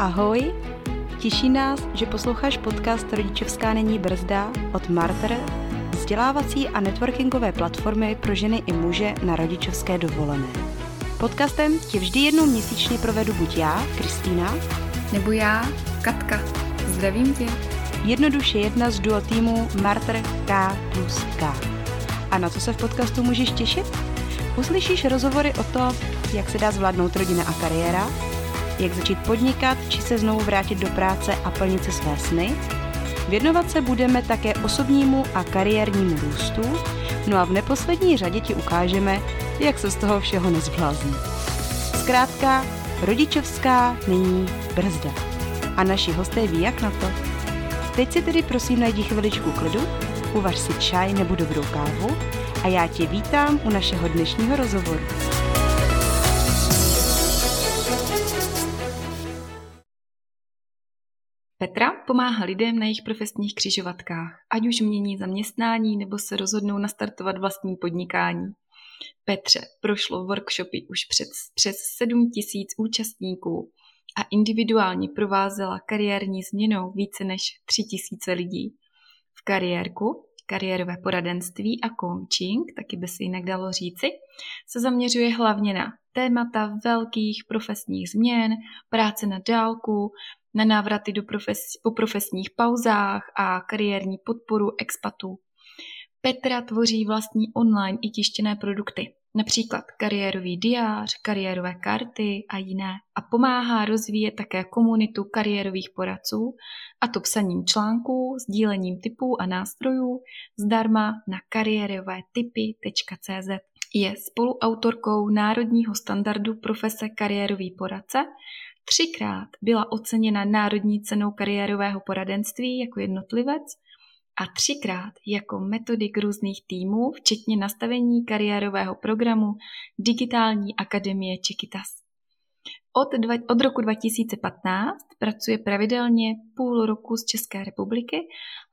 Ahoj, těší nás, že posloucháš podcast Rodičovská není brzda od Marter, vzdělávací a networkingové platformy pro ženy i muže na rodičovské dovolené. Podcastem tě vždy jednou měsíčně provedu buď já, Kristýna, nebo já, Katka. Zdravím tě. Jednoduše jedna z duo týmu Marter K plus K. A na co se v podcastu můžeš těšit? Uslyšíš rozhovory o to, jak se dá zvládnout rodina a kariéra, jak začít podnikat či se znovu vrátit do práce a plnit si své sny. Věnovat se budeme také osobnímu a kariérnímu růstu, no a v neposlední řadě ti ukážeme, jak se z toho všeho nezblázní. Zkrátka, rodičovská není brzda. A naši hosté ví, jak na to. Teď si tedy prosím najdi chviličku klidu, uvař si čaj nebo dobrou kávu a já tě vítám u našeho dnešního rozhovoru. Petra pomáhá lidem na jejich profesních křižovatkách, ať už mění zaměstnání nebo se rozhodnou nastartovat vlastní podnikání. Petře prošlo workshopy už před, přes 7 tisíc účastníků a individuálně provázela kariérní změnou více než 3 tisíce lidí. V kariérku, kariérové poradenství a coaching, taky by se jinak dalo říci, se zaměřuje hlavně na témata velkých profesních změn, práce na dálku, na návraty do profes, po profesních pauzách a kariérní podporu expatů. Petra tvoří vlastní online i tištěné produkty, například kariérový diář, kariérové karty a jiné. A pomáhá rozvíjet také komunitu kariérových poradců, a to psaním článků, sdílením typů a nástrojů zdarma na kariérovétypy.cz. Je spoluautorkou národního standardu profese kariérový poradce Třikrát byla oceněna Národní cenou kariérového poradenství jako jednotlivec a třikrát jako metodik různých týmů, včetně nastavení kariérového programu Digitální akademie Čekitas. Od, dva, od roku 2015 pracuje pravidelně půl roku z České republiky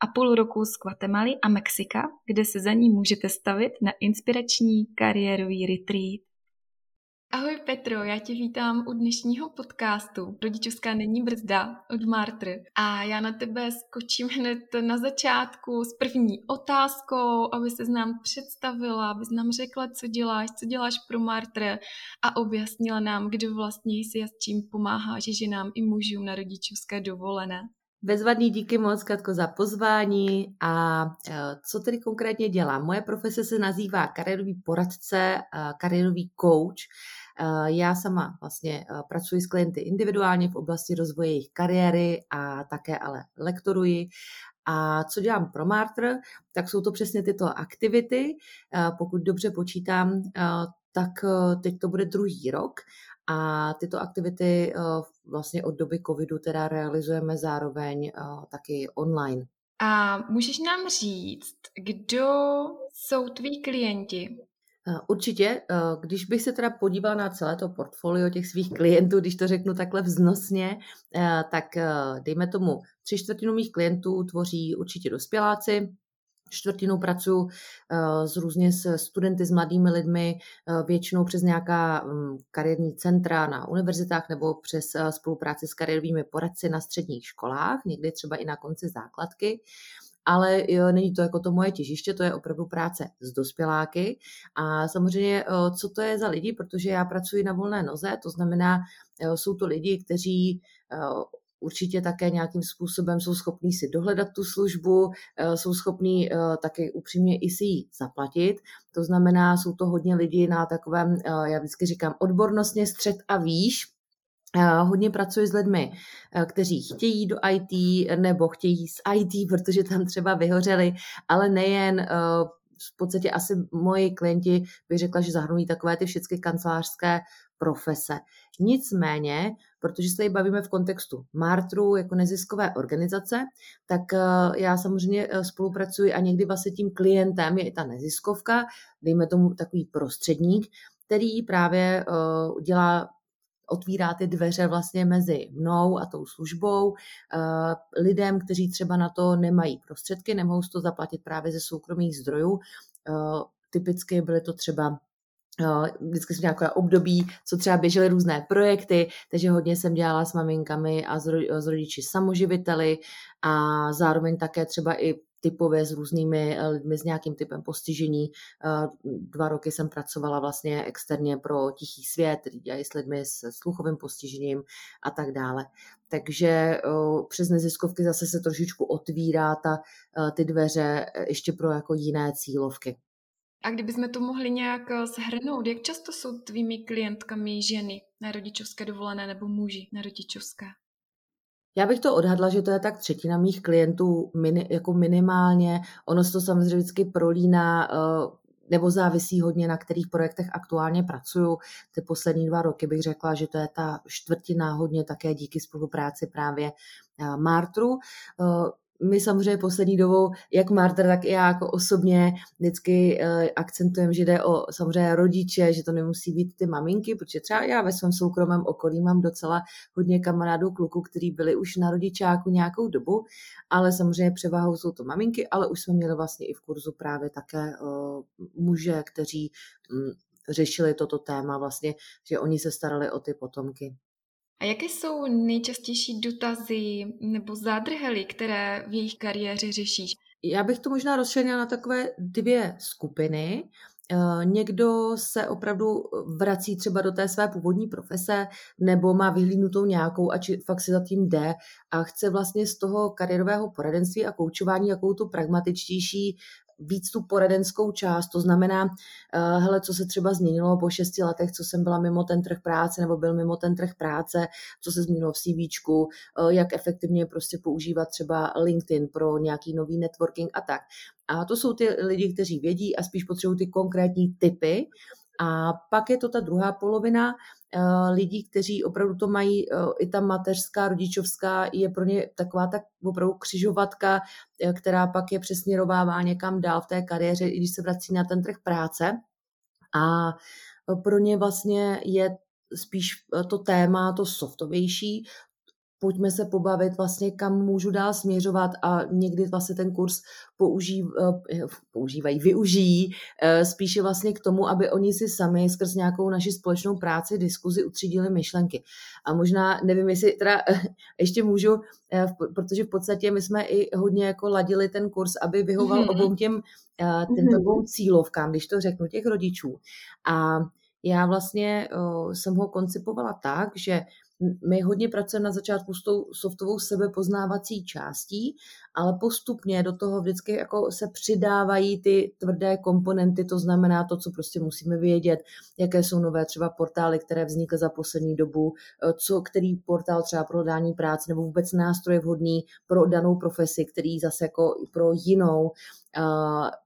a půl roku z Guatemaly a Mexika, kde se za ní můžete stavit na inspirační kariérový retreat. Ahoj Petro, já tě vítám u dnešního podcastu Rodičovská není brzda od Martr a já na tebe skočím hned na začátku s první otázkou, aby se nám představila, aby nám řekla, co děláš, co děláš pro Martr a objasnila nám, kdo vlastně jsi a s čím pomáháš ženám i mužům na rodičovské dovolené. Bezvadný díky moc, Katko, za pozvání. A e, co tedy konkrétně dělám? Moje profese se nazývá kariérový poradce, kariérový coach. E, já sama vlastně e, pracuji s klienty individuálně v oblasti rozvoje jejich kariéry a také ale lektoruji. A co dělám pro Martr, tak jsou to přesně tyto aktivity. Pokud dobře počítám, tak teď to bude druhý rok a tyto aktivity eh, vlastně od doby covidu teda realizujeme zároveň eh, taky online. A můžeš nám říct, kdo jsou tví klienti? Eh, určitě, když bych se teda podívala na celé to portfolio těch svých klientů, když to řeknu takhle vznosně, tak dejme tomu tři čtvrtinu mých klientů tvoří určitě dospěláci, čtvrtinu pracuji s různě s studenty, s mladými lidmi, většinou přes nějaká mm, kariérní centra na univerzitách nebo přes spolupráci s kariérovými poradci na středních školách, někdy třeba i na konci základky ale jo, není to jako to moje těžiště, to je opravdu práce s dospěláky. A samozřejmě, co to je za lidi, protože já pracuji na volné noze, to znamená, jsou to lidi, kteří určitě také nějakým způsobem jsou schopní si dohledat tu službu, eh, jsou schopní eh, také upřímně i si ji zaplatit. To znamená, jsou to hodně lidi na takovém, eh, já vždycky říkám, odbornostně střed a výš, Hodně pracuji s lidmi, kteří chtějí do IT nebo chtějí z IT, protože tam třeba vyhořeli, ale nejen v podstatě asi moji klienti by řekla, že zahrnují takové ty všechny kancelářské profese. Nicméně, protože se tady bavíme v kontextu Martru jako neziskové organizace, tak eh, já samozřejmě eh, spolupracuji a někdy vlastně tím klientem je i ta neziskovka, dejme tomu takový prostředník, který právě eh, dělá otvírá ty dveře vlastně mezi mnou a tou službou, lidem, kteří třeba na to nemají prostředky, nemohou to zaplatit právě ze soukromých zdrojů. Typicky byly to třeba vždycky jsem nějaké období, co třeba běžely různé projekty, takže hodně jsem dělala s maminkami a s rodiči samoživiteli a zároveň také třeba i typově s různými eh, lidmi s nějakým typem postižení. Eh, dva roky jsem pracovala vlastně externě pro Tichý svět, dělají s lidmi s sluchovým postižením a tak dále. Takže eh, přes neziskovky zase se trošičku otvírá ta, ty dveře ještě pro jako jiné cílovky. A kdybychom to mohli nějak shrnout, jak často jsou tvými klientkami ženy na rodičovské dovolené nebo muži na rodičovské? Já bych to odhadla, že to je tak třetina mých klientů mini, jako minimálně. Ono se to samozřejmě vždycky prolíná eh, nebo závisí hodně, na kterých projektech aktuálně pracuju. Ty poslední dva roky bych řekla, že to je ta čtvrtina hodně také díky spolupráci právě eh, Martru. My samozřejmě poslední dobou, jak Marta, tak i já jako osobně vždycky uh, akcentujeme, že jde o samozřejmě rodiče, že to nemusí být ty maminky, protože třeba já ve svém soukromém okolí mám docela hodně kamarádů kluků, kteří byli už na rodičáku nějakou dobu, ale samozřejmě převahou jsou to maminky, ale už jsme měli vlastně i v kurzu právě také uh, muže, kteří um, řešili toto téma vlastně, že oni se starali o ty potomky. A jaké jsou nejčastější dotazy nebo zádrhely, které v jejich kariéře řešíš? Já bych to možná rozšířila na takové dvě skupiny. Eh, někdo se opravdu vrací třeba do té své původní profese nebo má vyhlídnutou nějakou a či fakt si za tím jde a chce vlastně z toho kariérového poradenství a koučování jakou tu pragmatičtější víc tu poradenskou část, to znamená, uh, hele, co se třeba změnilo po šesti letech, co jsem byla mimo ten trh práce nebo byl mimo ten trh práce, co se změnilo v CV, uh, eh, jak efektivně prostě používat třeba LinkedIn pro nějaký nový networking a tak. A to jsou ty lidi, kteří vědí a spíš potřebují ty konkrétní typy. A pak je to ta druhá polovina, Eh, lidí, kteří opravdu to mají, eh, i ta mateřská, rodičovská, je pro ně taková tak opravdu křižovatka, eh, která pak je přesměrovává někam dál v té kariéře, i když se vrací na ten trh práce. A pro ně vlastně je spíš to téma, to softovější, pojďme se pobavit vlastně, kam můžu dál směřovat a někdy vlastně ten kurz použív, eh, používají, využijí eh, spíše vlastně k tomu, aby oni si sami skrz nějakou naši společnou práci, diskuzi utřídili myšlenky. A možná, nevím, jestli teda ještě můžu, eh, protože v podstatě my jsme i hodně jako ladili ten kurz, aby vyhoval mm-hmm. obou těm těmto mhm. dvou cílovkám, když to řeknu, těch rodičů. A já vlastně jsem ho koncipovala tak, že my hodně pracujeme na začátku s tou softovou sebepoznávací částí, ale postupně do toho vždycky jako se přidávají ty tvrdé komponenty, to znamená to, co prostě musíme vědět, jaké jsou nové třeba portály, které vznikly za poslední dobu, eh, co, který portál třeba pro hledání práce nebo vůbec nástroj vhodný pro danou profesi, který zase jako pro jinou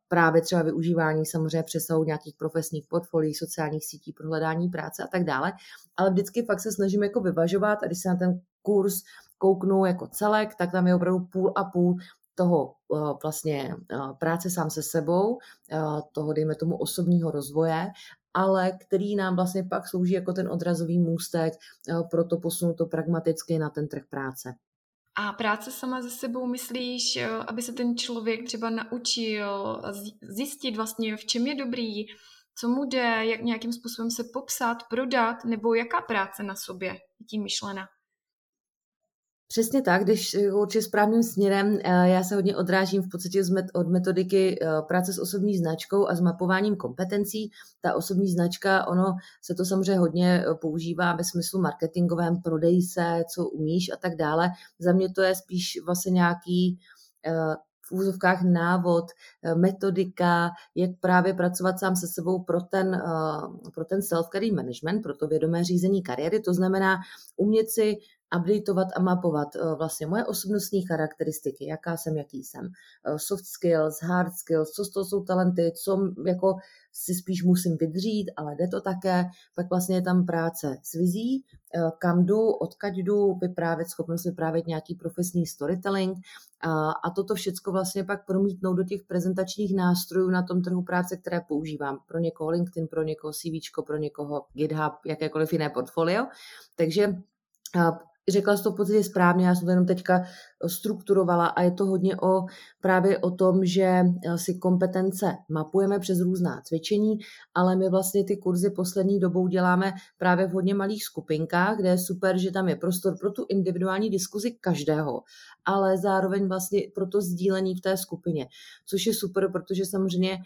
právě třeba využívání samozřejmě přesahu nějakých profesních portfolií, sociálních sítí pro hledání práce a tak dále. Ale vždycky fakt se snažím jako vyvažovat a když se na ten kurz kouknu jako celek, tak tam je opravdu půl a půl toho eh, vlastně eh, práce sám se sebou, eh, toho dejme tomu osobního rozvoje, ale který nám vlastně pak slouží jako ten odrazový můstek pro to posunout to pragmaticky na ten trh práce. A práce sama ze sebou myslíš, aby se ten člověk třeba naučil zjistit vlastně, v čem je dobrý, co mu jde, jak nějakým způsobem se popsat, prodat, nebo jaká práce na sobě je tím myšlena? Přesně tak, když eh, určitě správným směrem, eh, já se hodně odrážím v podstatě od metodiky eh, práce s osobní značkou a s mapováním kompetencí. Ta osobní značka, ono se to samozřejmě hodně používá ve smyslu marketingovém, prodej se, co umíš a tak dále. Za mě to je spíš vlastně nějaký v úzovkách návod, metodika, jak právě pracovat sám se sebou pro ten, pro ten self-career management, pro to vědomé řízení kariéry. To znamená umět si updateovat a mapovat eh, vlastně moje osobnostní charakteristiky, jaká jsem, jaký jsem, eh, soft skills, hard skills, co z toho jsou talenty, co jako si spíš musím vydřít, ale jde to také, pak vlastně je tam práce s vizí, eh, kam jdu, odkaď jdu, vyprávět, schopnost vyprávět nějaký profesní storytelling a, a toto všechno vlastně pak promítnout do těch prezentačních nástrojů na tom trhu práce, které používám. Pro někoho LinkedIn, pro někoho CV, pro někoho GitHub, jakékoliv jiné portfolio. Takže řekla jsi to v podstatě správně, já jsem to jenom teďka strukturovala a je to hodně o právě o tom, že eh, si kompetence mapujeme přes různá cvičení, ale my vlastně ty kurzy poslední dobou děláme právě v hodně malých skupinkách, kde je super, že tam je prostor pro tu individuální diskuzi každého, ale zároveň vlastně pro to sdílení v té skupině, což je super, protože samozřejmě eh,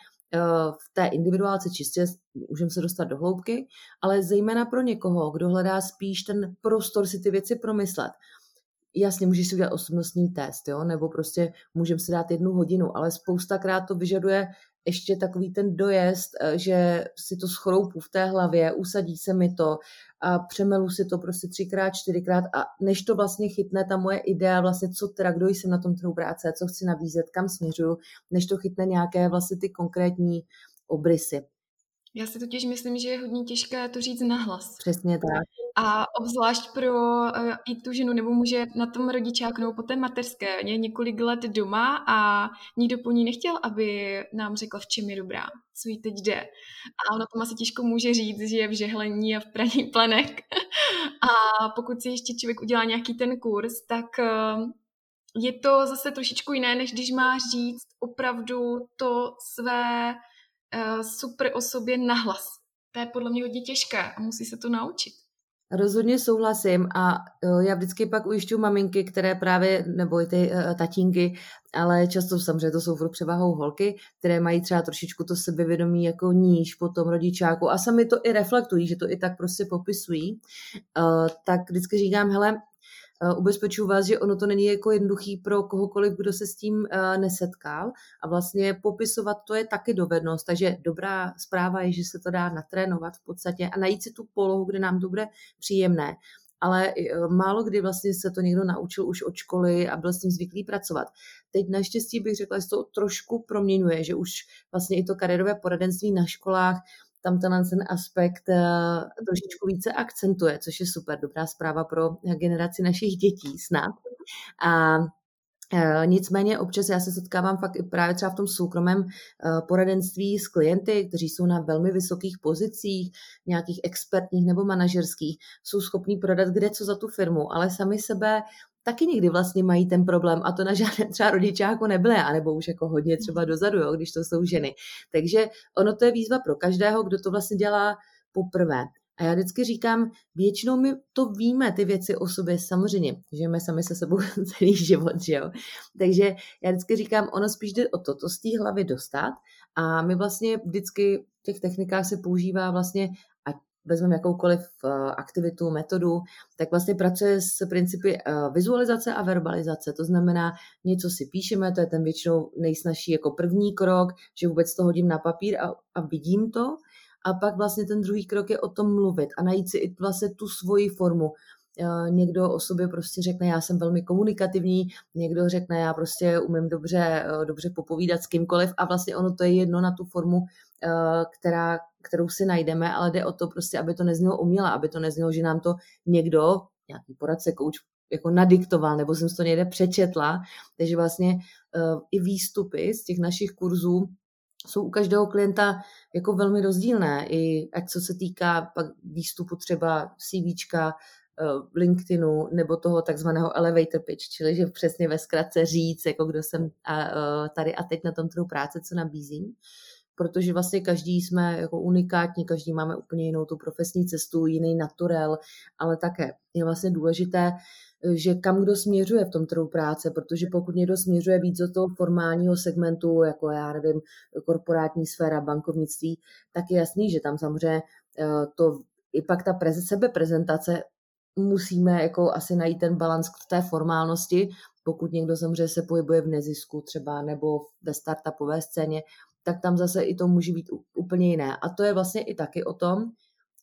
v té individuálce čistě můžeme se dostat do hloubky, ale zejména pro někoho, kdo hledá spíš ten prostor si ty věci promyslet, jasně, můžeš si udělat osobnostní test, jo, nebo prostě můžeme si dát jednu hodinu, ale spoustakrát to vyžaduje ještě takový ten dojezd, eh, že si to schroupu v té hlavě, usadí se mi to a přemelu si to prostě třikrát, čtyřikrát a než to vlastně chytne ta moje idea, vlastně co teda, kdo jsem na tom trhu práce, co chci nabízet, kam směřuju, než to chytne nějaké vlastně ty konkrétní obrysy. Já si totiž myslím, že je hodně těžké to říct nahlas. Přesně tak. A obzvlášť pro uh, i tu ženu nebo muže na tom rodičáku nebo po té mateřské, je několik let doma a nikdo po ní nechtěl, aby nám řekla, v čem je dobrá, co jí teď jde. A ona tom asi těžko může říct, že je v žehlení a v praní plenek. a pokud si ještě člověk udělá nějaký ten kurz, tak uh, je to zase trošičku jiné, než když má říct opravdu to své super o sobě nahlas. To je podle mě hodně těžké a musí se to naučit. Rozhodně souhlasím a e, já vždycky pak ujišťuji maminky, které právě, nebo i ty uh, tatínky, ale často samozřejmě to jsou převahou holky, které mají třeba trošičku to sebevědomí jako níž po tom rodičáku a sami to i reflektují, že to i tak prostě popisují, tak vždycky říkám, hele, Eh, ubezpečuju vás, že ono to není jako jednoduchý pro kohokoliv, kdo se s tím eh, nesetkal a vlastně popisovat to je taky dovednost, takže dobrá zpráva je, že se to dá natrénovat v podstatě a najít si tu polohu, kde nám to bude příjemné ale eh, málo kdy vlastně se to někdo naučil už od školy a byl s tím zvyklý pracovat. Teď naštěstí bych řekla, že to trošku proměňuje, že už vlastně i to kariérové poradenství na školách tam tenhle ten aspekt eh, trošičku více akcentuje, což je super, dobrá zpráva pro generaci našich dětí snad. A eh, Nicméně občas já se setkávám fakt i právě třeba v tom soukromém eh, poradenství s klienty, kteří jsou na velmi vysokých pozicích, nějakých expertních nebo manažerských, jsou schopní prodat kde co za tu firmu, ale sami sebe taky někdy vlastně mají ten problém a to na žádném třeba rodičáku nebyly, anebo už jako hodně třeba dozadu, jo, když to jsou ženy. Takže ono to je výzva pro každého, kdo to vlastně dělá poprvé. A já vždycky říkám, většinou my to víme, ty věci o sobě, samozřejmě, žijeme sami se sebou celý život, že jo. Takže já vždycky říkám, ono spíš jde o to, to z té hlavy dostat a my vlastně vždycky v těch technikách se používá vlastně vezmeme jakoukoliv eh, aktivitu, metodu, tak vlastně pracuje s principy eh, vizualizace a verbalizace. To znamená, něco si píšeme, to je ten většinou nejsnažší jako první krok, že vůbec to hodím na papír a, a vidím to. A pak vlastně ten druhý krok je o tom mluvit a najít si i vlastně tu svoji formu. Eh, někdo o sobě prostě řekne, já jsem velmi komunikativní, někdo řekne, já prostě umím dobře, dobře popovídat s kýmkoliv a vlastně ono to je jedno na tu formu, která, kterou si najdeme, ale jde o to prostě, aby to neznělo uměle, aby to neznělo, že nám to někdo, nějaký poradce, kouč, jako nadiktoval, nebo jsem to někde přečetla. Takže vlastně uh, i výstupy z těch našich kurzů jsou u každého klienta jako velmi rozdílné, i ať co se týká pak výstupu třeba CVčka, eh, LinkedInu nebo toho takzvaného elevator pitch, čili že přesně ve zkratce říct, jako kdo jsem a, eh, tady a teď na tom trhu práce, co nabízím protože vlastně každý jsme jako unikátní, každý máme úplně jinou tu profesní cestu, jiný naturel, ale také je vlastně důležité, že kam kdo směřuje v tom trhu práce, protože pokud někdo směřuje víc do toho formálního segmentu, jako já nevím, korporátní sféra, bankovnictví, tak je jasný, že tam samozřejmě eh, to i pak ta preze, sebeprezentace musíme jako asi najít ten balans k té formálnosti, pokud někdo samozřejmě se pohybuje v nezisku třeba nebo ve startupové scéně, tak tam zase i to může být úplně jiné. A to je vlastně i taky o tom,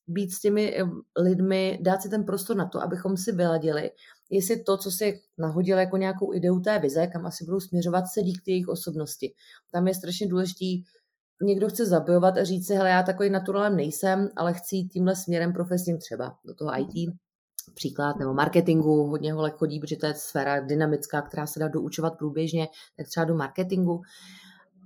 být s těmi eh, lidmi, dát si ten prostor na to, abychom si vyladili, jestli to, co si nahodil jako nějakou ideu té vize, kam asi budou směřovat, sedí k jejich osobnosti. Tam je strašně důležitý, někdo chce zabojovat a říct si, hele, já takový naturálem nejsem, ale chci jít tímhle směrem profesním třeba do toho IT, příklad, nebo marketingu, hodně holek chodí, protože to je sféra dynamická, která se dá doučovat průběžně, tak třeba do marketingu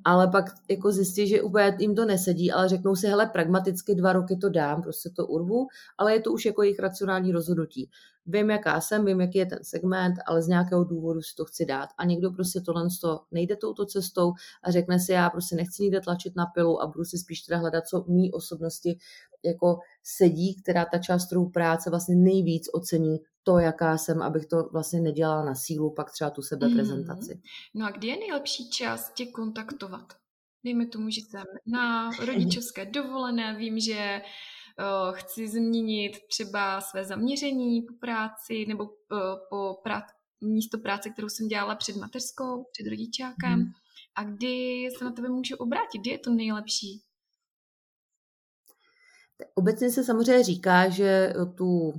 ale pak jako zjistí, že úplně jim to nesedí, ale řeknou si, hele, pragmaticky dva roky to dám, prostě to urvu, ale je to už jako jejich racionální rozhodnutí. Vím, jaká jsem, vím, jaký je ten segment, ale z nějakého důvodu si to chci dát. A někdo prostě tohle to nejde touto cestou a řekne si, já prostě nechci nikde tlačit na pilu a budu si spíš teda hledat, co mý osobnosti jako sedí, která ta část trhu práce vlastně nejvíc ocení to, jaká jsem, abych to vlastně nedělala na sílu, pak třeba tu sebeprezentaci. Mm. No a kdy je nejlepší čas tě kontaktovat? Dejme tomu, že jsem na rodičovské dovolené, vím, že chci změnit třeba své zaměření po práci nebo uh, po prá- místo práce, kterou jsem dělala před mateřskou, před rodičákem. Mm. A kdy se na tebe můžu obrátit? Kdy je to nejlepší? Obecně se samozřejmě říká, že tu,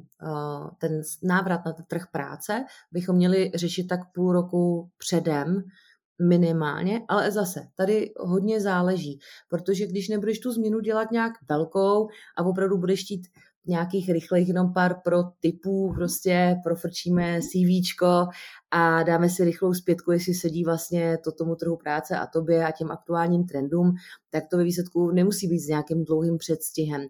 ten návrat na trh práce bychom měli řešit tak půl roku předem, minimálně, ale zase tady hodně záleží, protože když nebudeš tu změnu dělat nějak velkou a opravdu budeš chtít nějakých rychlých jenom pár pro typů, prostě profrčíme CVčko a dáme si rychlou zpětku, jestli sedí vlastně to tomu trhu práce a tobě a těm aktuálním trendům, tak to ve výsledku nemusí být s nějakým dlouhým předstihem.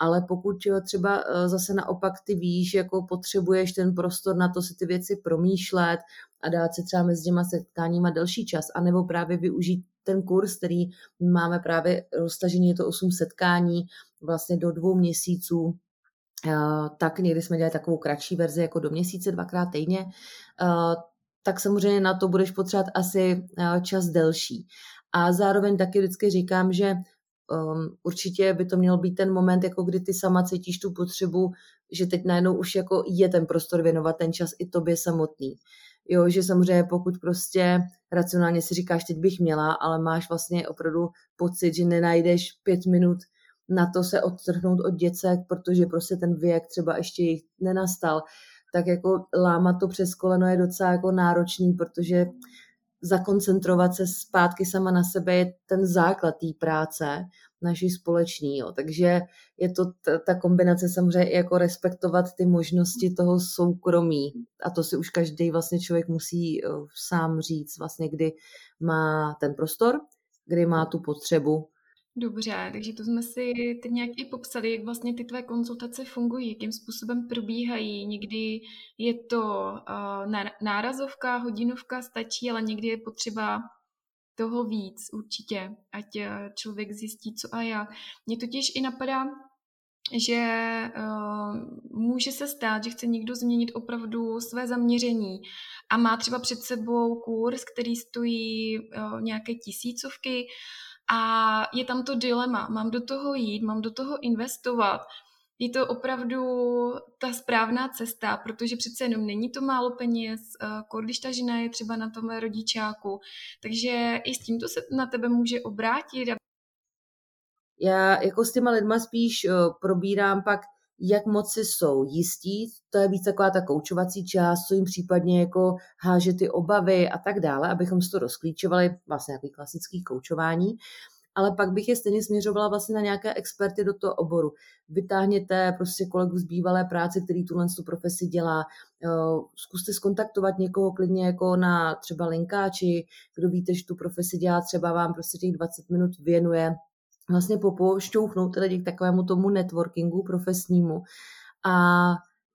Ale pokud třeba e, zase naopak ty víš, jako potřebuješ ten prostor na to si ty věci promýšlet a dát si třeba mezi těma setkáníma delší čas, anebo právě využít ten kurz, který máme právě roztažený, je to 8 setkání vlastně do dvou měsíců, Eh, tak někdy jsme dělali takovou kratší verzi jako do měsíce, dvakrát týdně, eh, tak samozřejmě na to budeš potřebovat asi čas delší. A zároveň taky vždycky říkám, že um, určitě by to měl být ten moment, jako kdy ty sama cítíš tu potřebu, že teď najednou už jako je ten prostor věnovat ten čas i tobě samotný. Jo, že samozřejmě pokud prostě racionálně si říkáš, teď bych měla, ale máš vlastně opravdu pocit, že nenajdeš pět minut na to se odtrhnout od děcek, protože prostě ten věk třeba ještě jich nenastal, tak jako lámat to přes koleno je docela jako náročný, protože zakoncentrovat se zpátky sama na sebe je ten základ té práce naší společný. Jo. Takže je to t- ta kombinace samozřejmě jako respektovat ty možnosti toho soukromí. A to si už každý vlastně člověk musí uh, sám říct, vlastně kdy má ten prostor, kdy má tu potřebu Dobře, takže to jsme si teď nějak i popsali, jak vlastně ty tvé konzultace fungují, jakým způsobem probíhají. Někdy je to uh, nárazovka, hodinovka stačí, ale někdy je potřeba toho víc určitě, ať eh, člověk zjistí, co a jak. Mně totiž i napadá, že uh, může se stát, že chce někdo změnit opravdu své zaměření a má třeba před sebou kurz, který stojí uh, nějaké tisícovky, a je tam to dilema, mám do toho jít, mám do toho investovat. Je to opravdu ta správná cesta, protože přece jenom není to málo peněz, eh, když ta žena je třeba na tom rodičáku. Takže i s tímto se na tebe může obrátit. Já jako s těma lidma spíš eh, probírám pak jak moc si jsou jistí, to je víc taková ta koučovací část, co jim případně jako háže ty obavy a tak dále, abychom si to rozklíčovali, vlastně jako klasický koučování, ale pak bych je stejně směřovala vlastně na nějaké experty do toho oboru. Vytáhněte prostě kolegu z bývalé práce, který tuhle tu profesi dělá, zkuste skontaktovat někoho klidně jako na třeba linkáči, kdo víte, že tu profesi dělá, třeba vám prostě těch 20 minut věnuje, vlastně popošťouchnout tedy k takovému tomu networkingu profesnímu. A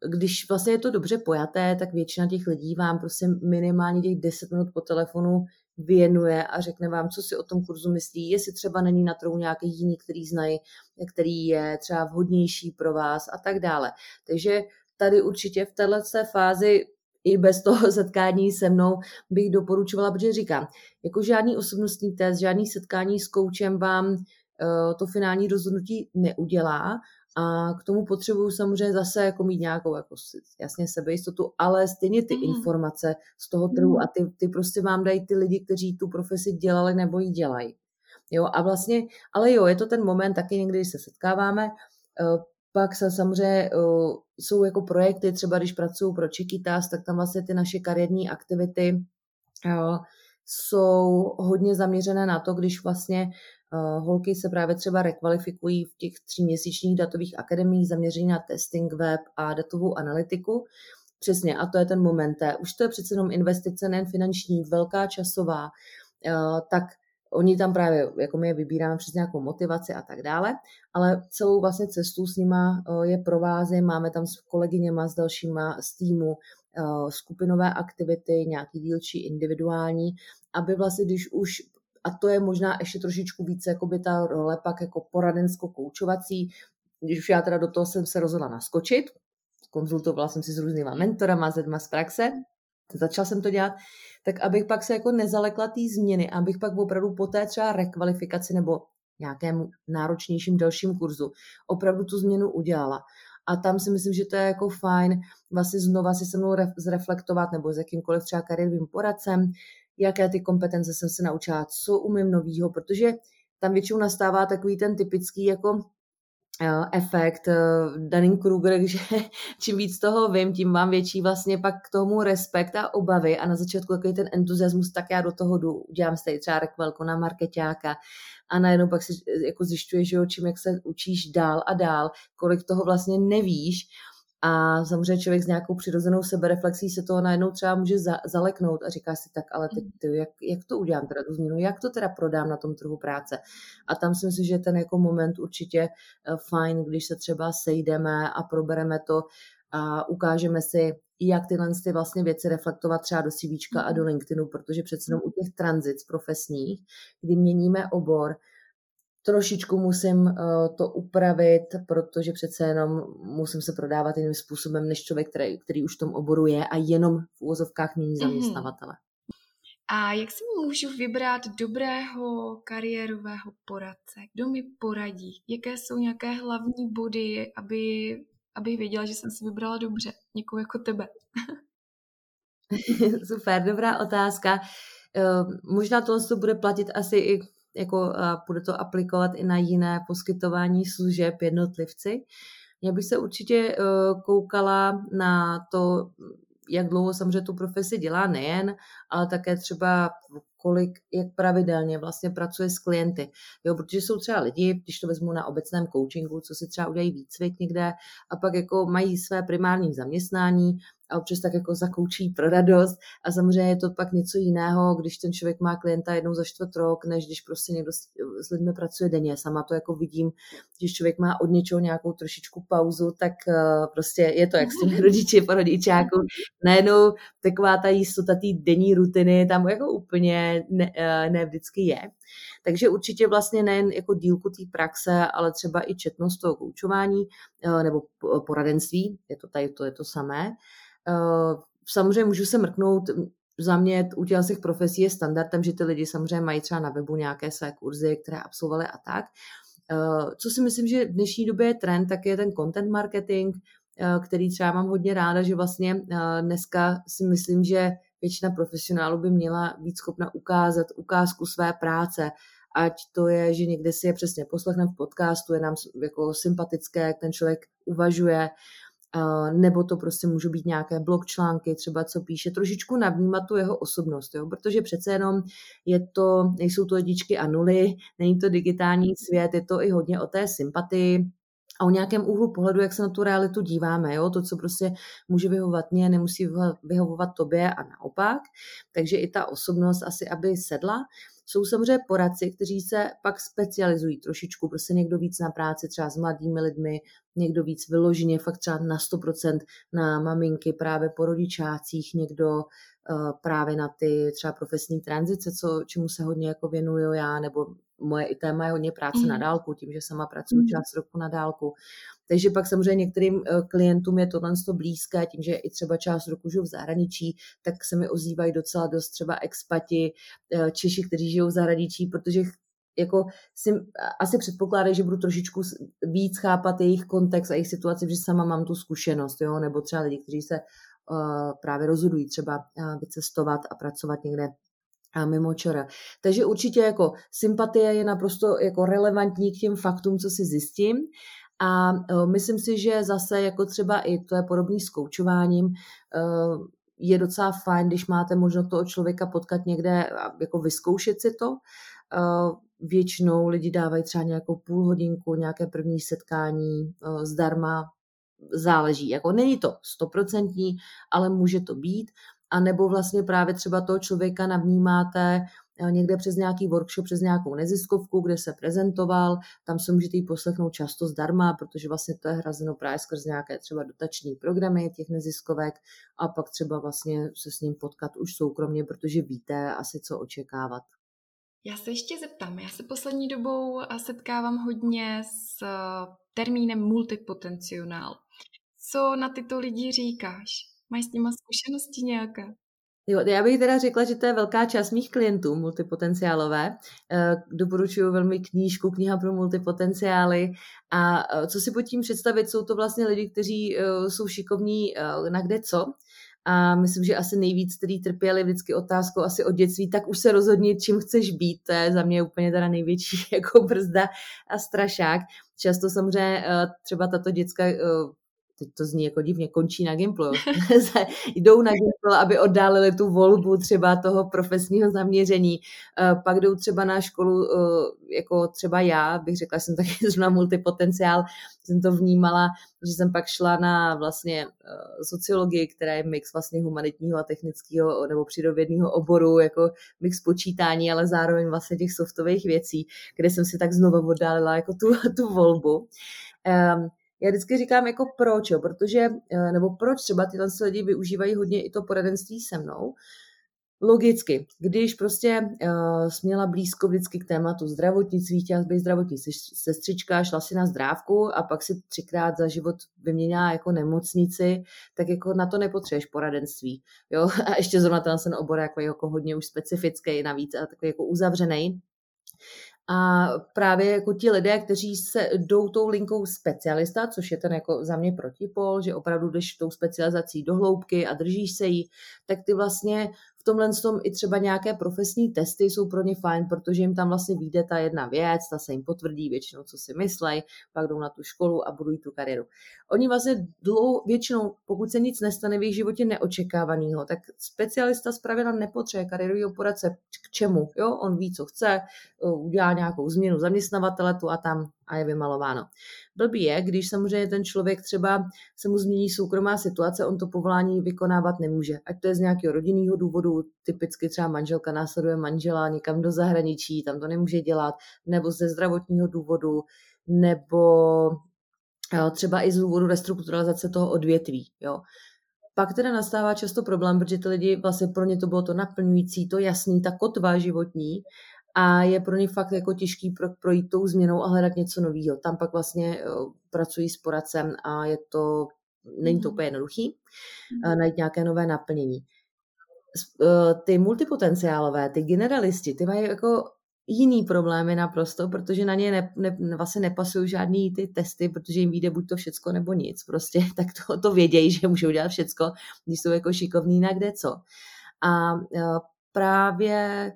když vlastně je to dobře pojaté, tak většina těch lidí vám prostě minimálně těch 10 minut po telefonu věnuje a řekne vám, co si o tom kurzu myslí, jestli třeba není na trhu nějaký jiný, který znají, který je třeba vhodnější pro vás a tak dále. Takže tady určitě v této fázi i bez toho setkání se mnou bych doporučovala, protože říkám, jako žádný osobnostní test, žádný setkání s koučem vám to finální rozhodnutí neudělá a k tomu potřebuju samozřejmě zase jako mít nějakou jako jasně sebejistotu, ale stejně ty mm. informace z toho trhu mm. a ty, ty prostě vám dají ty lidi, kteří tu profesi dělali nebo ji dělají. Jo, a vlastně, ale jo, je to ten moment taky někdy, když se setkáváme, eh, pak se samozřejmě eh, jsou jako projekty, třeba když pracuju pro Chiquitas, tak tam vlastně ty naše kariérní aktivity jsou hodně zaměřené na to, když vlastně Eh, holky se právě třeba rekvalifikují v těch tříměsíčních datových akademiích zaměření na testing web a datovou analytiku. Přesně, a to je ten moment. Už to je přece jenom investice nejen finanční, velká časová, eh, tak oni tam právě, jako my je vybíráme přes nějakou motivaci a tak dále, ale celou vlastně cestu s nima je provázím, máme tam s kolegyněma, s dalšíma z týmu, skupinové aktivity, nějaký dílčí, individuální, aby vlastně, když už a to je možná ještě trošičku více jako by ta role pak jako poradensko-koučovací, když už já teda do toho jsem se rozhodla naskočit, konzultovala jsem si s různýma mentorama, s lidma z praxe, začala jsem to dělat, tak abych pak se jako nezalekla té změny, abych pak opravdu po té třeba rekvalifikaci nebo nějakému náročnějším dalším kurzu opravdu tu změnu udělala. A tam si myslím, že to je jako fajn vlastně znova si se mnou zreflektovat nebo s jakýmkoliv třeba kariérovým poradcem, jaké ty kompetence jsem se naučila, co umím novýho, protože tam většinou nastává takový ten typický jako efekt eh, Dunning Kruger, že čím víc toho vím, tím mám větší vlastně pak k tomu respekt a obavy. A na začátku takový ten entuziasmus, tak já do toho jdu, udělám si třeba rekvelku na marketáka a najednou pak si eh, jako zjišťuješ, že čím jak se učíš dál a dál, kolik toho vlastně nevíš a samozřejmě člověk s nějakou přirozenou sebereflexí se toho najednou třeba může za, zaleknout a říká si tak, ale teď, mm. ty, jak, jak to udělám teda tu změnu, jak to teda prodám na tom trhu práce. A tam si myslím, že ten jako moment určitě eh, fajn, když se třeba sejdeme a probereme to a ukážeme si, jak tyhle ty vlastně věci reflektovat třeba do CV a do mm. LinkedInu, protože přece jenom u těch tranzic profesních, kdy měníme obor, trošičku musím uh, to upravit, protože přece jenom musím se prodávat jiným způsobem než člověk, který, který už v tom oboru je a jenom v úvozovkách mění mhm. zaměstnavatele. A jak si můžu vybrat dobrého kariérového poradce? Kdo mi poradí? Jaké jsou nějaké hlavní body, aby, abych věděla, že jsem si vybrala dobře? Někoho jako tebe. Super, dobrá otázka. Uh, možná tohle to bude platit asi i jako a bude to aplikovat i na jiné poskytování služeb jednotlivci. Já bych se určitě e, koukala na to, jak dlouho samozřejmě tu profesi dělá nejen, ale také třeba kolik, jak pravidelně vlastně pracuje s klienty. Jo, protože jsou třeba lidi, když to vezmu na obecném coachingu, co si třeba udělají výcvik někde a pak jako mají své primární zaměstnání a občas tak jako zakoučí pro radost a samozřejmě je to pak něco jiného, když ten člověk má klienta jednou za čtvrt rok, než když prostě někdo s, s lidmi pracuje denně. Sama to jako vidím, když člověk má od něčeho nějakou trošičku pauzu, tak uh, prostě je to jak s těmi rodiči po rodičáku. Najednou taková ta jistota té denní rutiny tam jako úplně ne, uh, ne vždycky je. Takže určitě vlastně nejen jako dílku té praxe, ale třeba i četnost toho koučování uh, nebo poradenství, je to tady, to je to samé. Eh, samozřejmě můžu se mrknout, za mě u těch profesí je standardem, že ty lidi samozřejmě mají třeba na webu nějaké své kurzy, které absolvovali a tak. Eh, co si myslím, že v dnešní době je trend, tak je ten content marketing, eh, který třeba mám hodně ráda, že vlastně dneska si myslím, že většina profesionálů by měla být schopna ukázat ukázku své práce, ať to je, že někde si je přesně poslechneme v podcastu, je nám jako sympatické, jak ten člověk uvažuje, nebo to prostě můžou být nějaké blog články, třeba co píše, trošičku navnímat tu jeho osobnost, jo? protože přece jenom je to, nejsou to jedničky a nuly, není to digitální svět, je to i hodně o té sympatii, a o nějakém úhlu pohledu, jak se na tu realitu díváme. Jo? To, co prostě může vyhovovat mě, nemusí vyhovovat tobě a naopak. Takže i ta osobnost asi, aby sedla. Jsou samozřejmě poradci, kteří se pak specializují trošičku, prostě někdo víc na práci třeba s mladými lidmi, někdo víc vyloženě fakt třeba na 100% na maminky právě po rodičácích, někdo uh, právě na ty třeba profesní tranzice, co, čemu se hodně jako věnuju já, nebo moje i téma je hodně práce mm. na dálku, tím, že sama pracuji mm. část roku na dálku. Takže pak samozřejmě některým eh, klientům je tohle blízké, tím, že i třeba část roku žiju v zahraničí, tak se mi ozývají docela dost třeba expati, eh, Češi, kteří žijou v zahraničí, protože jako si asi předpokládají, že budu trošičku víc chápat jejich kontext a jejich situaci, že sama mám tu zkušenost, jo? nebo třeba lidi, kteří se uh, právě rozhodují třeba uh, vycestovat a pracovat někde a mimo čora. Takže určitě jako sympatie je naprosto jako relevantní k těm faktům, co si zjistím. A uh, myslím si, že zase jako třeba i to je podobný s koučováním, uh, je docela fajn, když máte možnost toho člověka potkat někde jako vyzkoušet si to. Uh, většinou lidi dávají třeba nějakou půl hodinku, nějaké první setkání zdarma, záleží. Jako není to stoprocentní, ale může to být. A nebo vlastně právě třeba toho člověka navnímáte někde přes nějaký workshop, přes nějakou neziskovku, kde se prezentoval, tam se můžete jí poslechnout často zdarma, protože vlastně to je hrazeno právě skrz nějaké třeba dotační programy těch neziskovek a pak třeba vlastně se s ním potkat už soukromně, protože víte asi, co očekávat. Já se ještě zeptám, já se poslední dobou setkávám hodně s eh, termínem multipotencionál. Co na tyto lidi říkáš? Máš s nimi zkušenosti nějaké? Jo, já bych teda řekla, že to je velká část mých klientů multipotenciálové. Eh, doporučuji velmi knížku, kniha pro multipotenciály. A eh, co si pod tím představit, jsou to vlastně lidi, kteří jsou šikovní na kde co, a myslím, že asi nejvíc, který trpěli vždycky otázkou asi od dětství, tak už se rozhodni, čím chceš být. To je za mě úplně teda největší jako brzda a strašák. Často samozřejmě eh, třeba tato děcka eh, teď to zní jako divně, končí na Gimplu. jdou na Gimpl, aby oddálili tu volbu třeba toho profesního zaměření. Eh, pak jdou třeba na školu, eh, jako třeba já, bych řekla, jsem taky zrovna multipotenciál, jsem to vnímala, že jsem pak šla na vlastně eh, sociologii, která je mix vlastně humanitního a technického nebo přírodovědného oboru, jako mix počítání, ale zároveň vlastně těch softových věcí, kde jsem si tak znovu oddálila jako tu, tu volbu. Um, já vždycky říkám jako proč, jo, protože, eh, nebo proč třeba tyhle lidi využívají hodně i to poradenství se mnou. Logicky, když prostě uh, směla blízko vždycky k tématu zdravotnictví, chtěla být zdravotní sestřička, šla si na zdrávku a pak si třikrát za život vyměnila jako nemocnici, tak jako na to nepotřebuješ poradenství. Jo? A ještě zrovna ten obor jako, jako hodně už specifický navíc a takový jako uzavřený. A právě jako ti lidé, kteří se jdou tou linkou specialista, což je ten jako za mě protipol, že opravdu jdeš tou specializací do hloubky a držíš se jí, tak ty vlastně tomhle tom i třeba nějaké profesní testy jsou pro ně fajn, protože jim tam vlastně vyjde ta jedna věc, ta se jim potvrdí většinou, co si myslej, pak jdou na tu školu a budují tu kariéru. Oni vlastně dlouho, většinou, pokud se nic nestane v jejich životě neočekávaného, tak specialista z pravidla nepotřebuje kariérového poradce k čemu. Jo? On ví, co chce, udělá nějakou změnu zaměstnavatele tu a tam a je vymalováno. Blbý je, když samozřejmě ten člověk třeba se mu změní soukromá situace, on to povolání vykonávat nemůže. Ať to je z nějakého rodinného důvodu, typicky třeba manželka následuje manžela někam do zahraničí, tam to nemůže dělat, nebo ze zdravotního důvodu, nebo třeba i z důvodu restrukturalizace toho odvětví. Jo. Pak teda nastává často problém, protože ty lidi, vlastně pro ně to bylo to naplňující, to jasný, ta kotva životní a je pro ně fakt jako těžký pro, projít tou změnou a hledat něco nového. Tam pak vlastně uh, pracují s poradcem a je to, není to mhm. úplně jednoduchý, uh, najít nějaké nové naplnění. Uh, ty multipotenciálové, ty generalisti, ty mají jako jiný problémy naprosto, protože na ně ne, ne, vlastně nepasují žádný ty testy, protože jim vyjde buď to všecko nebo nic. Prostě tak to, to vědějí, že můžou dělat všecko, když jsou jako šikovní na kde co. A uh, právě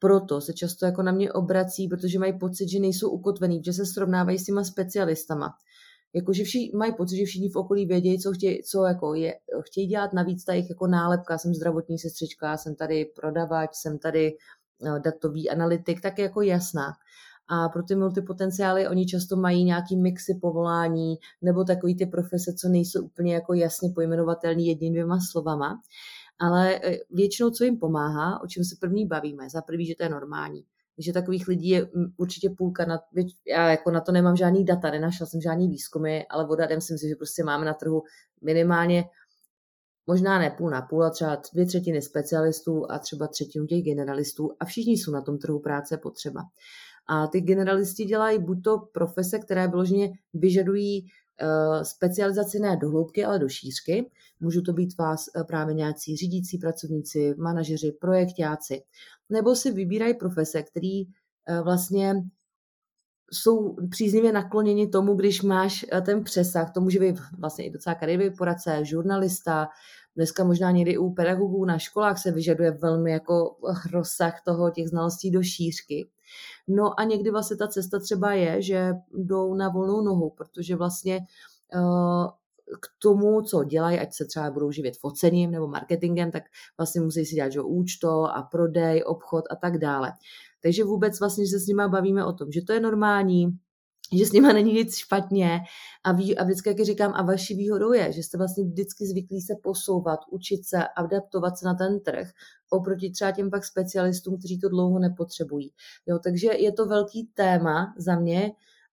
proto se často jako na mě obrací, protože mají pocit, že nejsou ukotvený, že se srovnávají s těma specialistama. Jakože všichni mají pocit, že všichni v okolí vědějí, co, chtějí, co jako je, chtějí dělat navíc ta jejich jako nálepka, jsem zdravotní sestřička, jsem tady prodavač, jsem tady no, datový analytik, tak je jako jasná. A pro ty multipotenciály oni často mají nějaký mixy povolání nebo takový ty profese, co nejsou úplně jako jasně pojmenovatelný jedním dvěma slovama ale e, většinou, co jim pomáhá, o čem se první bavíme, za prvý, že to je normální. že takových lidí je určitě půlka, na, já jako na to nemám žádný data, nenašla jsem žádný výzkumy, ale odhadem si myslím, že prostě máme na trhu minimálně možná ne půl na půl, a třeba dvě třetiny specialistů a třeba třetinu těch generalistů a všichni jsou na tom trhu práce potřeba. A ty generalisti dělají buď to profese, které vyloženě vyžadují specializaci ne do hloubky, ale do šířky. Můžou to být vás eh, právě nějací řídící pracovníci, manažeři, projektáci. Nebo si vybírají profese, který eh, vlastně jsou příznivě nakloněni tomu, když máš ten přesah, to může být vlastně i docela kariérový poradce, žurnalista, dneska možná někdy u pedagogů na školách se vyžaduje velmi jako rozsah toho těch znalostí do šířky. No a někdy vlastně ta cesta třeba je, že jdou na volnou nohu, protože vlastně uh, k tomu, co dělají, ať se třeba budou živit focením nebo marketingem, tak vlastně musí si dělat že účto a prodej, obchod a tak dále. Takže vůbec vlastně, že se s nimi bavíme o tom, že to je normální, že s nima není nic špatně a, ví, a vždycky, jak říkám, a vaší výhodou je, že jste vlastně vždycky zvyklí se posouvat, učit se, adaptovat se na ten trh, oproti třeba těm pak specialistům, kteří to dlouho nepotřebují. Jo, takže je to velký téma za mě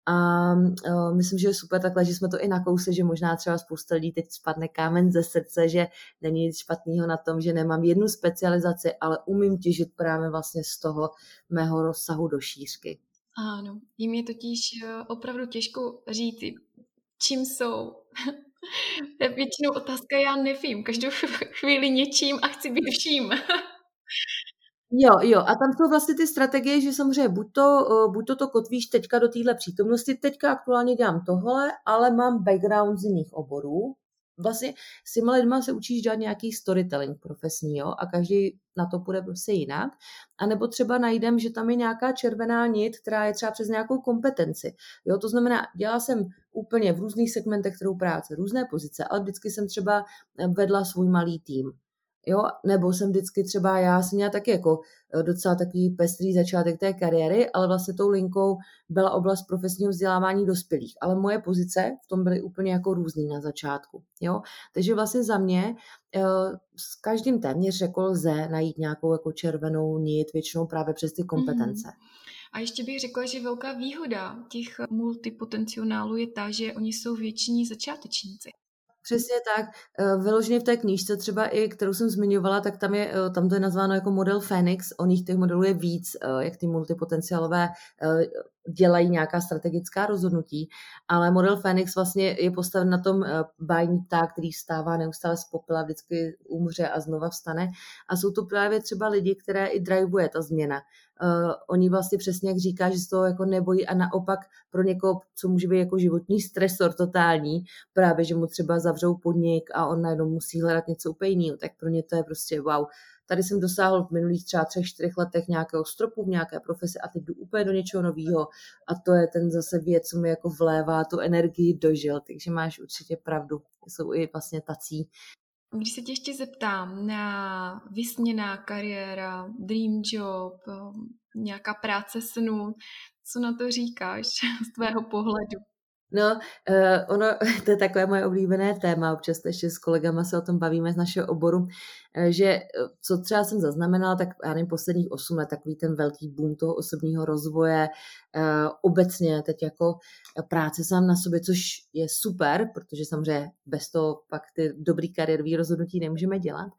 a uh, myslím, že je super takhle, že jsme to i nakousli, že možná třeba spousta lidí teď spadne kámen ze srdce, že není nic špatného na tom, že nemám jednu specializaci, ale umím těžit právě vlastně z toho mého rozsahu do šířky. Ano, jim je totiž eh, opravdu těžko říct, čím jsou. Většinou otázka já nevím, každou chvíli něčím a chci být vším. Jo, jo, a tam jsou vlastně ty strategie, že samozřejmě buď to, eh, buď to, to kotvíš teďka do téhle přítomnosti, teďka aktuálně dělám tohle, ale mám background z jiných oborů, vlastně s těma lidma se učíš dělat nějaký storytelling profesní, jo, a každý na to půjde prostě jinak. A nebo třeba najdem, že tam je nějaká červená nit, která je třeba přes nějakou kompetenci. Jo, to znamená, dělala jsem úplně v různých segmentech trhu práce, různé pozice, ale vždycky jsem třeba vedla svůj malý tým. Jo, nebo jsem vždycky třeba, já jsem měla taky jako eh, docela takový pestrý začátek té kariéry, ale vlastně tou linkou byla oblast profesního vzdělávání dospělých. Ale moje pozice v tom byly úplně jako různý na začátku. Jo? Takže vlastně za mě eh, s každým téměř jako lze najít nějakou jako červenou nit, většinou právě přes ty kompetence. Mm. A ještě bych řekla, že velká výhoda těch multipotencionálů je ta, že oni jsou většiní začátečníci. Přesně tak. Eh, vyloženě v té knížce třeba i, kterou jsem zmiňovala, tak tam, je, eh, tam to je nazváno jako model Phoenix. O nich těch modelů je víc, eh, jak ty multipotenciálové dělají nějaká strategická rozhodnutí, ale model Phoenix vlastně je postaven na tom bájní pták, který vstává neustále z popela, vždycky umře a znova vstane. A jsou to právě třeba lidi, které i drivuje ta změna uh, oni vlastně přesně jak říká, že se toho jako nebojí a naopak pro někoho, co může být jako životní stresor totální, právě, že mu třeba zavřou podnik a on najednou musí hledat něco úplně jiného, tak pro ně to je prostě wow. Tady jsem dosáhl v minulých třeba třech, čtyřech letech nějakého stropu v nějaké profesi a teď jdu úplně do něčeho nového a to je ten zase věc, co mi jako vlévá tu energii dožil, takže máš určitě pravdu. Jsou i vlastně tací, když se tě ještě zeptám na vysněná kariéra, dream job, nějaká práce snů, co na to říkáš z tvého pohledu? No, uh, ono, to je takové moje oblíbené téma, občas ještě s kolegama se o tom bavíme z našeho oboru, uh, že co třeba jsem zaznamenala, tak já nevím, posledních 8 let, takový ten velký boom toho osobního rozvoje, uh, obecně teď jako práce sám na sobě, což je super, protože samozřejmě bez toho pak ty dobrý kariérový rozhodnutí nemůžeme dělat,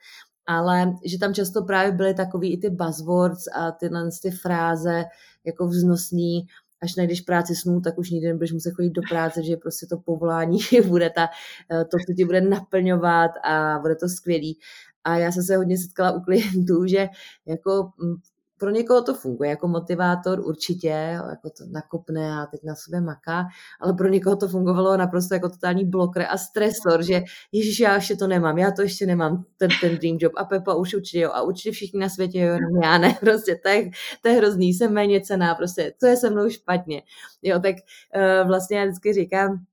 ale že tam často právě byly takový i ty buzzwords a tyhle ty fráze jako vznosný, až najdeš práci snů, tak už nikdy nebudeš muset chodit do práce, že prostě to povolání bude ta, eh, to, co ti bude naplňovat a bude to skvělý. A já jsem se hodně setkala u klientů, že jako mm, pro někoho to funguje jako motivátor určitě, jako to nakopne a teď na sobě maká, ale pro někoho to fungovalo naprosto jako totální blokr a stresor, že ježiš, já ještě to nemám, já to ještě nemám, ten, ten dream job a Pepa už určitě jo a určitě všichni na světě jo, já ne, prostě to je, to je hrozný, jsem méně cená, prostě to je se mnou špatně. Jo, tak uh, vlastně já vždycky říkám,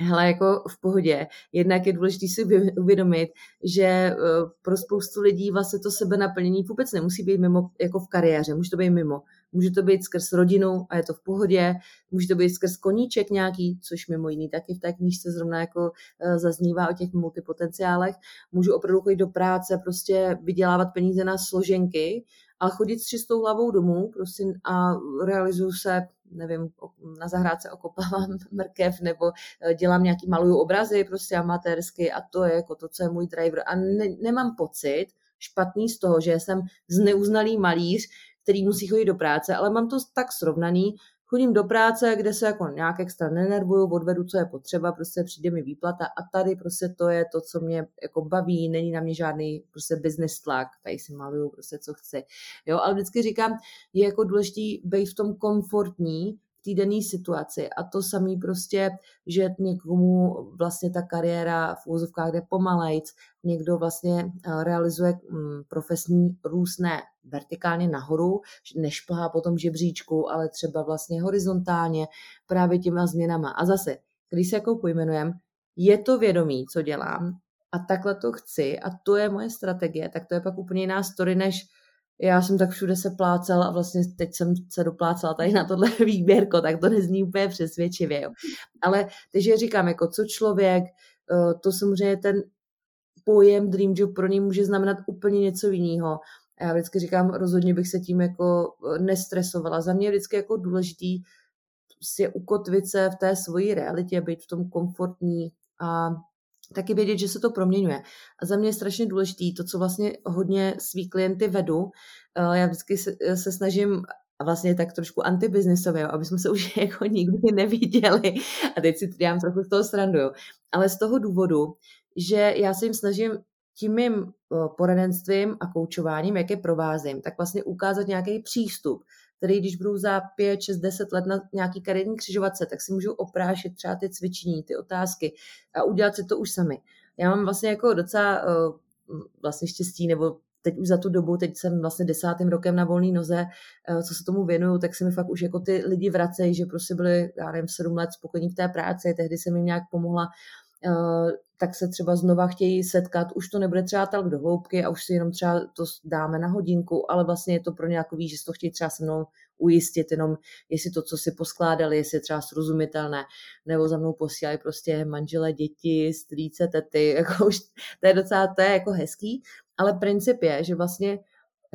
hele, jako v pohodě. Jednak je důležité si uvědomit, že eh, pro spoustu lidí vlastně to sebe naplnění vůbec nemusí být mimo, jako v kariéře, může to být mimo. Může to být skrz rodinu a je to v pohodě, může to být skrz koníček nějaký, což mimo jiný taky v té knížce zrovna jako eh, zaznívá o těch multipotenciálech. Můžu opravdu chodit do práce, prostě vydělávat peníze na složenky, ale chodit s čistou hlavou domů prostě a realizuju se nevím, na zahrádce okopávám mrkev nebo eh, dělám nějaký maluju obrazy prostě amatérsky a to je jako to, co je můj driver. A ne, nemám pocit špatný z toho, že jsem zneuznalý malíř, který musí chodit do práce, ale mám to tak srovnaný, chodím do práce, kde se jako nějak extra nenervuju, odvedu, co je potřeba, prostě přijde mi výplata a tady prostě to je to, co mě jako baví, není na mě žádný prostě business tlak, tady si maluju prostě, co chci. Jo, ale vždycky říkám, je jako důležitý být v tom komfortní, té dané situaci. A to samý prostě, že někomu vlastně ta kariéra v úzovkách jde pomalejc, někdo vlastně eh, realizuje mm, profesní růst ne vertikálně nahoru, nešplhá po tom žebříčku, ale třeba vlastně horizontálně právě těma změnama. A zase, když se jako pojmenujeme, je to vědomí, co dělám a takhle to chci a to je moje strategie, tak to je pak úplně jiná story, než já jsem tak všude se plácela a vlastně teď jsem se doplácela tady na tohle výběrko, tak to nezní úplně přesvědčivě. Jo. Ale takže říkám, jako co člověk, eh, to samozřejmě ten pojem Dream Job pro něj může znamenat úplně něco jiného. A já vždycky říkám, rozhodně bych se tím jako eh, nestresovala. Za mě je vždycky jako důležitý si ukotvit se v té svojí realitě, být v tom komfortní a taky vědět, že se to proměňuje. A za mě je strašně důležitý to, co vlastně hodně svý klienty vedu. Eh, já vždycky se, se snažím a vlastně tak trošku antibiznisově, aby jsme se už jako nikdy neviděli. A teď si dělám trochu z toho srandu. Ale z toho důvodu, že já se jim snažím tím mým eh, poradenstvím a koučováním, jak je provázím, tak vlastně ukázat nějaký přístup, který když budu za 5, 6, 10 let na nějaký kariérní křižovatce, tak si můžu oprášit třeba ty cvičení, ty otázky a udělat si to už sami. Já mám vlastně jako docela uh, vlastně štěstí, nebo teď už za tu dobu, teď jsem vlastně desátým rokem na volné noze, uh, co se tomu věnuju, tak se mi fakt už jako ty lidi vracejí, že prostě byli, já nevím, sedm let spokojení v té práci, tehdy jsem jim nějak pomohla uh, tak se třeba znova chtějí setkat, už to nebude třeba tak do hloubky a už si jenom třeba to dáme na hodinku, ale vlastně je to pro ně že to chtějí třeba se mnou ujistit jenom, jestli to, co si poskládali, jestli je třeba srozumitelné, nebo za mnou posílají prostě manžele, děti, strýce, tety, jako už, to je docela, to je jako hezký, ale princip je, že vlastně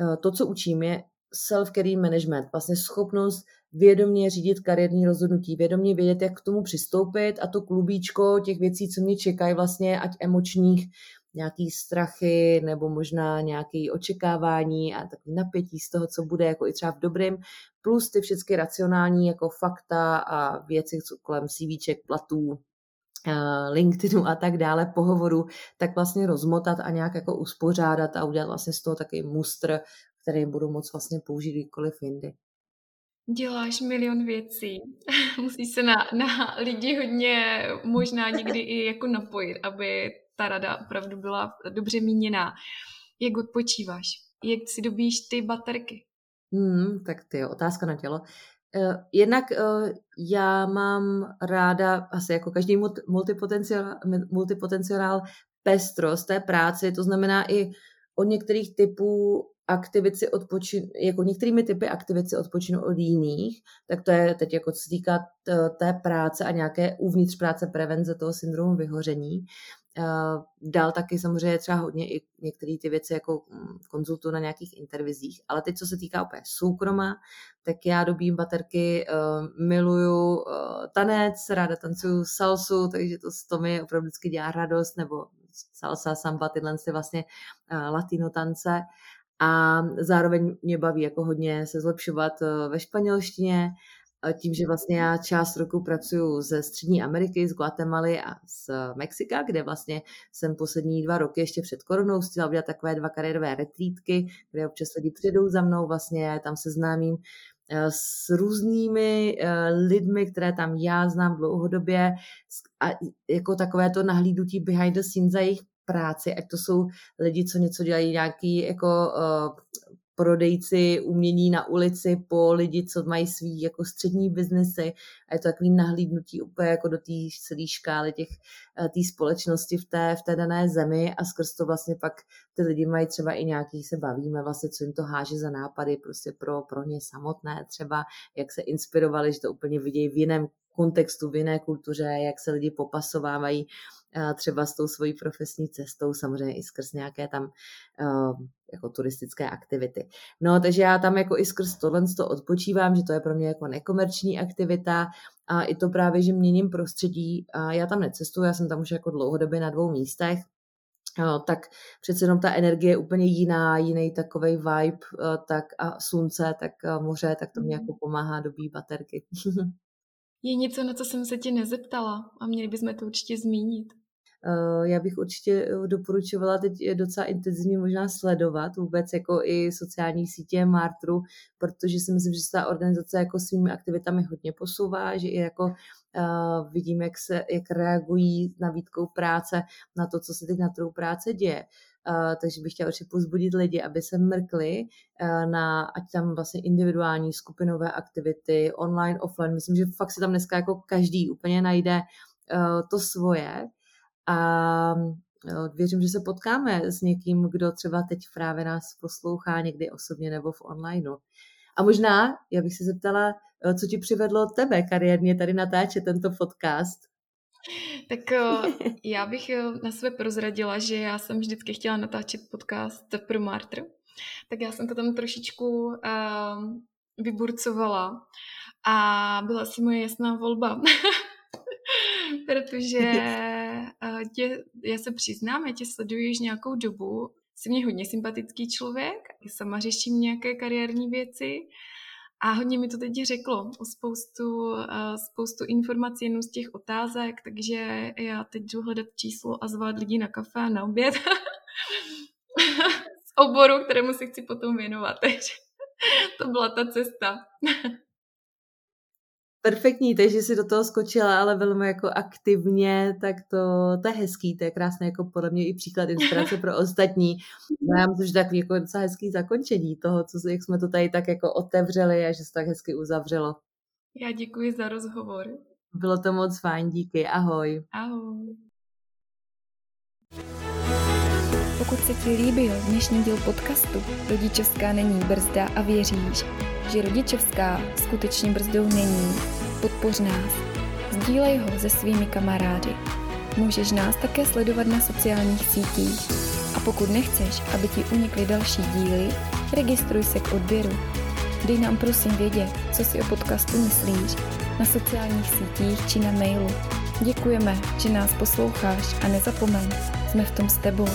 eh, to, co učím, je self-career management, vlastně schopnost vědomě řídit kariérní rozhodnutí, vědomě vědět, jak k tomu přistoupit a to klubíčko těch věcí, co mě čekají vlastně, ať emočních, nějaký strachy nebo možná nějaké očekávání a takový napětí z toho, co bude jako i třeba v dobrém, plus ty všechny racionální jako fakta a věci co kolem CVček, platů, eh, LinkedInu a tak dále, pohovoru, tak vlastně rozmotat a nějak jako uspořádat a udělat vlastně z toho takový mustr, který budu moc vlastně použít kdykoliv jindy. Děláš milion věcí. Musíš se na, na lidi hodně možná někdy i jako napojit, aby ta rada opravdu byla dobře míněná. Jak odpočíváš? Jak si dobíš ty baterky? Hmm, tak ty jo, otázka na tělo. Uh, jednak uh, já mám ráda, asi jako každý multipotenciál, multipotenciál pestrost té práce, to znamená i od některých typů aktivit si odpočinu, jako některými typy aktivit si odpočinu od jiných, tak to je teď jako co týká té práce a nějaké uvnitř práce prevence toho syndromu vyhoření. Dál taky samozřejmě třeba hodně i některé ty věci jako mm, konzultu na nějakých intervizích, ale teď co se týká opět soukroma, tak já dobím baterky, miluju tanec, ráda tancuju salsu, takže to, to mi opravdu vždycky dělá radost, nebo salsa, samba, tyhle ty vlastně latino tance. A zároveň mě baví jako hodně se zlepšovat eh, ve španělštině, tím, že vlastně já část roku pracuji ze Střední Ameriky, z Guatemaly a z Mexika, kde vlastně jsem poslední dva roky ještě před koronou chtěla udělat takové dva kariérové retrítky, kde občas lidi přijdou za mnou, vlastně tam seznámím eh, s různými eh, lidmi, které tam já znám dlouhodobě a jako takové to nahlídnutí behind the scenes za jejich práci, ať to jsou lidi, co něco dělají, nějaký jako uh, prodejci umění na ulici po lidi, co mají svý jako střední biznesy. A je to takový nahlídnutí úplně jako do té celé škály těch eh, té společnosti v té, v té dané zemi. A skrz to vlastně pak ty lidi mají třeba i nějaký, se bavíme vlastně, co jim to háže za nápady prostě pro, pro ně samotné třeba, jak se inspirovali, že to úplně vidějí v jiném kontextu, v jiné kultuře, jak se lidi popasovávají třeba s tou svojí profesní cestou, samozřejmě i skrz nějaké tam jako turistické aktivity. No, takže já tam jako i skrz tohle to odpočívám, že to je pro mě jako nekomerční aktivita a i to právě, že měním prostředí. A já tam necestuji, já jsem tam už jako dlouhodobě na dvou místech, tak přece jenom ta energie je úplně jiná, jiný takový vibe, tak a slunce, tak moře, tak to mě mhm. jako pomáhá dobí baterky. Je něco, na co jsem se tě nezeptala a měli bychom to určitě zmínit. Eh, já bych určitě eh, doporučovala teď docela intenzivně možná sledovat vůbec jako i sociální sítě Martru, protože si myslím, že se ta organizace jako svými aktivitami hodně posouvá, že i jako uh, vidím, jak, se, jak reagují na výtkou práce na to, co se teď na trhu práce děje. Uh, takže bych chtěla určitě pozbudit lidi, aby se mrkli uh, na ať tam vlastně individuální skupinové aktivity, online, offline. Myslím, že fakt si tam dneska jako každý úplně najde uh, to svoje a věřím, že se potkáme s někým, kdo třeba teď právě nás poslouchá někdy osobně nebo v onlineu. A možná, já bych se zeptala, eh, co ti přivedlo tebe kariérně tady natáčet tento podcast? Tak eh, já bych eh, na sebe prozradila, že já jsem vždycky chtěla natáčet podcast pro Martr. Tak já jsem to tam trošičku uh, vyburcovala a byla si moje jasná volba. Protože uh, tě, já se přiznám, já tě sleduji už nějakou dobu, jsi mě hodně sympatický člověk, sama řeším nějaké kariérní věci a hodně mi to teď řeklo o spoustu, uh, spoustu informací jenom z těch otázek, takže já teď jdu hledat číslo a zvát lidi na kafe a na oběd z oboru, kterému se chci potom věnovat. Takže to byla ta cesta. Perfektní, takže si do toho skočila, ale velmi jako aktivně, tak to, to je hezký, to je krásné jako podle mě i příklad inspirace pro ostatní. Já myslím, že takový jako docela hezký zakončení toho, co, jak jsme to tady tak jako otevřeli a že se tak hezky uzavřelo. Já děkuji za rozhovor. Bylo to moc fajn, díky, ahoj. Ahoj. Pokud se ti líbil dnešní díl podcastu Rodičovská není brzda a věříš, že rodičovská skutečně brzdou není, podpoř nás. Sdílej ho se svými kamarády. Můžeš nás také sledovat na sociálních sítích. A pokud nechceš, aby ti unikly další díly, registruj se k odběru. Dej nám prosím vědět, co si o podcastu myslíš na sociálních sítích či na mailu. Děkujeme, že nás posloucháš a nezapomeň, jsme v tom s tebou.